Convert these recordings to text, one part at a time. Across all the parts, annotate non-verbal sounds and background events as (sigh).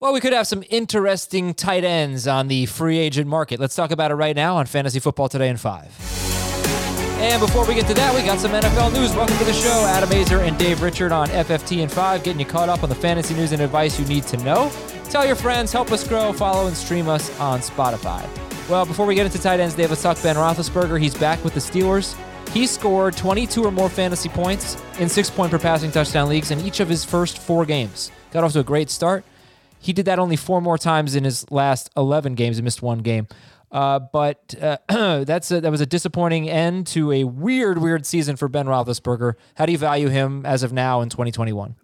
Well, we could have some interesting tight ends on the free agent market. Let's talk about it right now on Fantasy Football Today in 5. And before we get to that, we got some NFL news. Welcome to the show. Adam Aizer and Dave Richard on FFT and 5, getting you caught up on the fantasy news and advice you need to know. Tell your friends, help us grow, follow and stream us on Spotify. Well, before we get into tight ends, Dave, let's talk Ben Roethlisberger. He's back with the Steelers. He scored 22 or more fantasy points in six point per passing touchdown leagues in each of his first four games. Got off to a great start. He did that only four more times in his last 11 games. He missed one game. Uh, but uh, (clears throat) that's a, that was a disappointing end to a weird, weird season for Ben Roethlisberger. How do you value him as of now in 2021?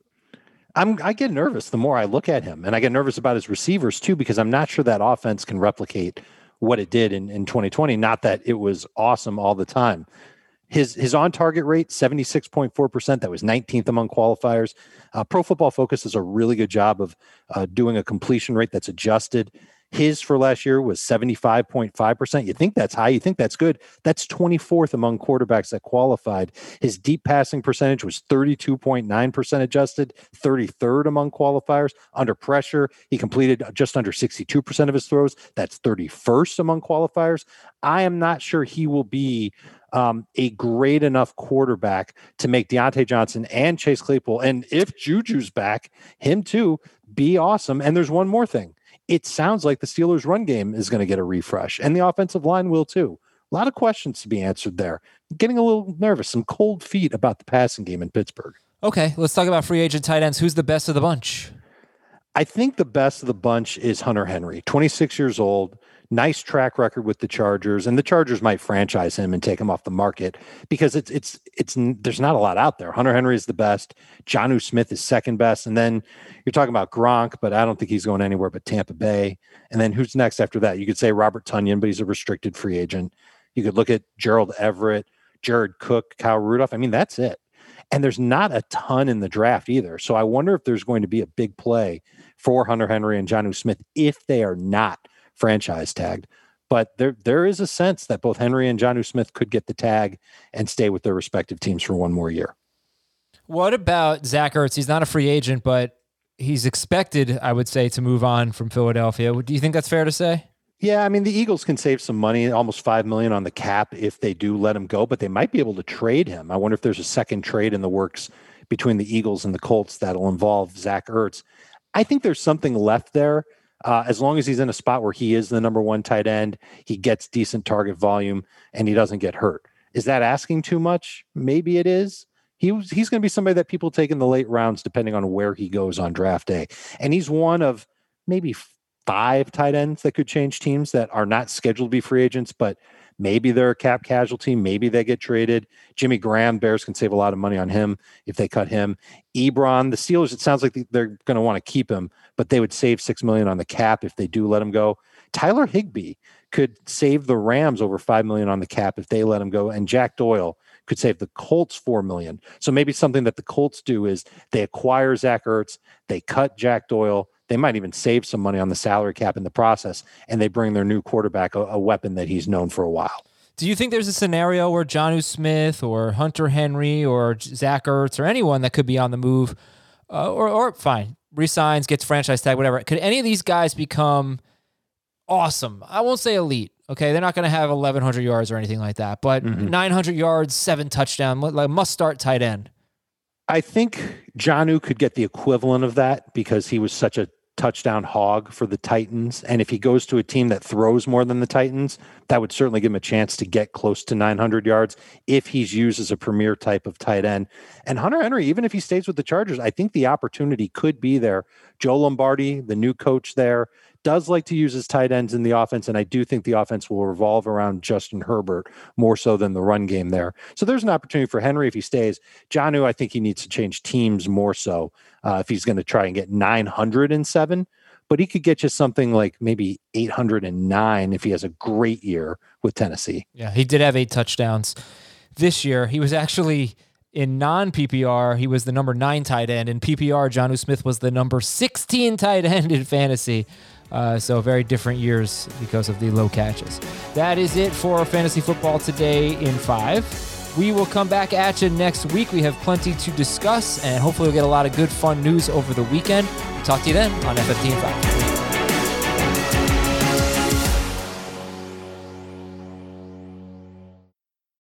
I'm I get nervous the more I look at him, and I get nervous about his receivers too because I'm not sure that offense can replicate what it did in, in 2020. Not that it was awesome all the time. His his on target rate 76.4%. That was 19th among qualifiers. Uh, Pro Football Focus does a really good job of uh, doing a completion rate that's adjusted. His for last year was 75.5%. You think that's high, you think that's good. That's 24th among quarterbacks that qualified. His deep passing percentage was 32.9% adjusted, 33rd among qualifiers. Under pressure, he completed just under 62% of his throws. That's 31st among qualifiers. I am not sure he will be um, a great enough quarterback to make Diontae Johnson and Chase Claypool, and if Juju's back, him too, be awesome. And there's one more thing. It sounds like the Steelers' run game is going to get a refresh, and the offensive line will too. A lot of questions to be answered there. Getting a little nervous, some cold feet about the passing game in Pittsburgh. Okay, let's talk about free agent tight ends. Who's the best of the bunch? I think the best of the bunch is Hunter Henry, 26 years old, nice track record with the Chargers, and the Chargers might franchise him and take him off the market because it's it's it's there's not a lot out there. Hunter Henry is the best. Jonnu Smith is second best, and then you're talking about Gronk, but I don't think he's going anywhere but Tampa Bay. And then who's next after that? You could say Robert Tonyan, but he's a restricted free agent. You could look at Gerald Everett, Jared Cook, Kyle Rudolph. I mean, that's it. And there's not a ton in the draft either. So I wonder if there's going to be a big play for Hunter Henry and Jonnu Smith if they are not franchise tagged. But there there is a sense that both Henry and Jonnu Smith could get the tag and stay with their respective teams for one more year. What about Zach Ertz? He's not a free agent, but he's expected, I would say, to move on from Philadelphia. Do you think that's fair to say? Yeah, I mean the Eagles can save some money, almost five million on the cap if they do let him go, but they might be able to trade him. I wonder if there's a second trade in the works between the Eagles and the Colts that'll involve Zach Ertz. I think there's something left there uh, as long as he's in a spot where he is the number one tight end, he gets decent target volume and he doesn't get hurt. Is that asking too much? Maybe it is. He was, he's going to be somebody that people take in the late rounds, depending on where he goes on draft day. And he's one of maybe five tight ends that could change teams that are not scheduled to be free agents, but maybe they're a cap casualty. Maybe they get traded. Jimmy Graham, Bears can save a lot of money on him if they cut him. Ebron, the Steelers, it sounds like they're going to want to keep him but they would save six million on the cap if they do let him go. Tyler Higbee could save the Rams over five million on the cap if they let him go, and Jack Doyle could save the Colts four million. So maybe something that the Colts do is they acquire Zach Ertz, they cut Jack Doyle. They might even save some money on the salary cap in the process, and they bring their new quarterback a, a weapon that he's known for a while. Do you think there's a scenario where Jonnu Smith or Hunter Henry or Zach Ertz or anyone that could be on the move, uh, or or fine, resigns, gets franchise tag, whatever. Could any of these guys become awesome? I won't say elite. Okay, they're not going to have 1,100 yards or anything like that, but mm-hmm. 900 yards, seven touchdown, like must start tight end. I think Jonnu could get the equivalent of that because he was such a touchdown hog for the Titans. And if he goes to a team that throws more than the Titans, that would certainly give him a chance to get close to 900 yards if he's used as a premier type of tight end. And Hunter Henry, even if he stays with the Chargers, I think the opportunity could be there. Joe Lombardi, the new coach there, does like to use his tight ends in the offense, and I do think the offense will revolve around Justin Herbert more so than the run game there. So there's an opportunity for Henry if he stays. Jonnu, I think he needs to change teams more so uh, if he's going to try and get 907. But he could get you something like maybe 809 if he has a great year with Tennessee. Yeah, he did have eight touchdowns this year. He was actually in non PPR, he was the number nine tight end. In PPR, Jonnu Smith was the number 16 (laughs) tight end in fantasy. Uh, so very different years because of the low catches. That is it for fantasy football today in five. We will come back at you next week. We have plenty to discuss, and hopefully, we'll get a lot of good, fun news over the weekend. Talk to you then on FFT and 5.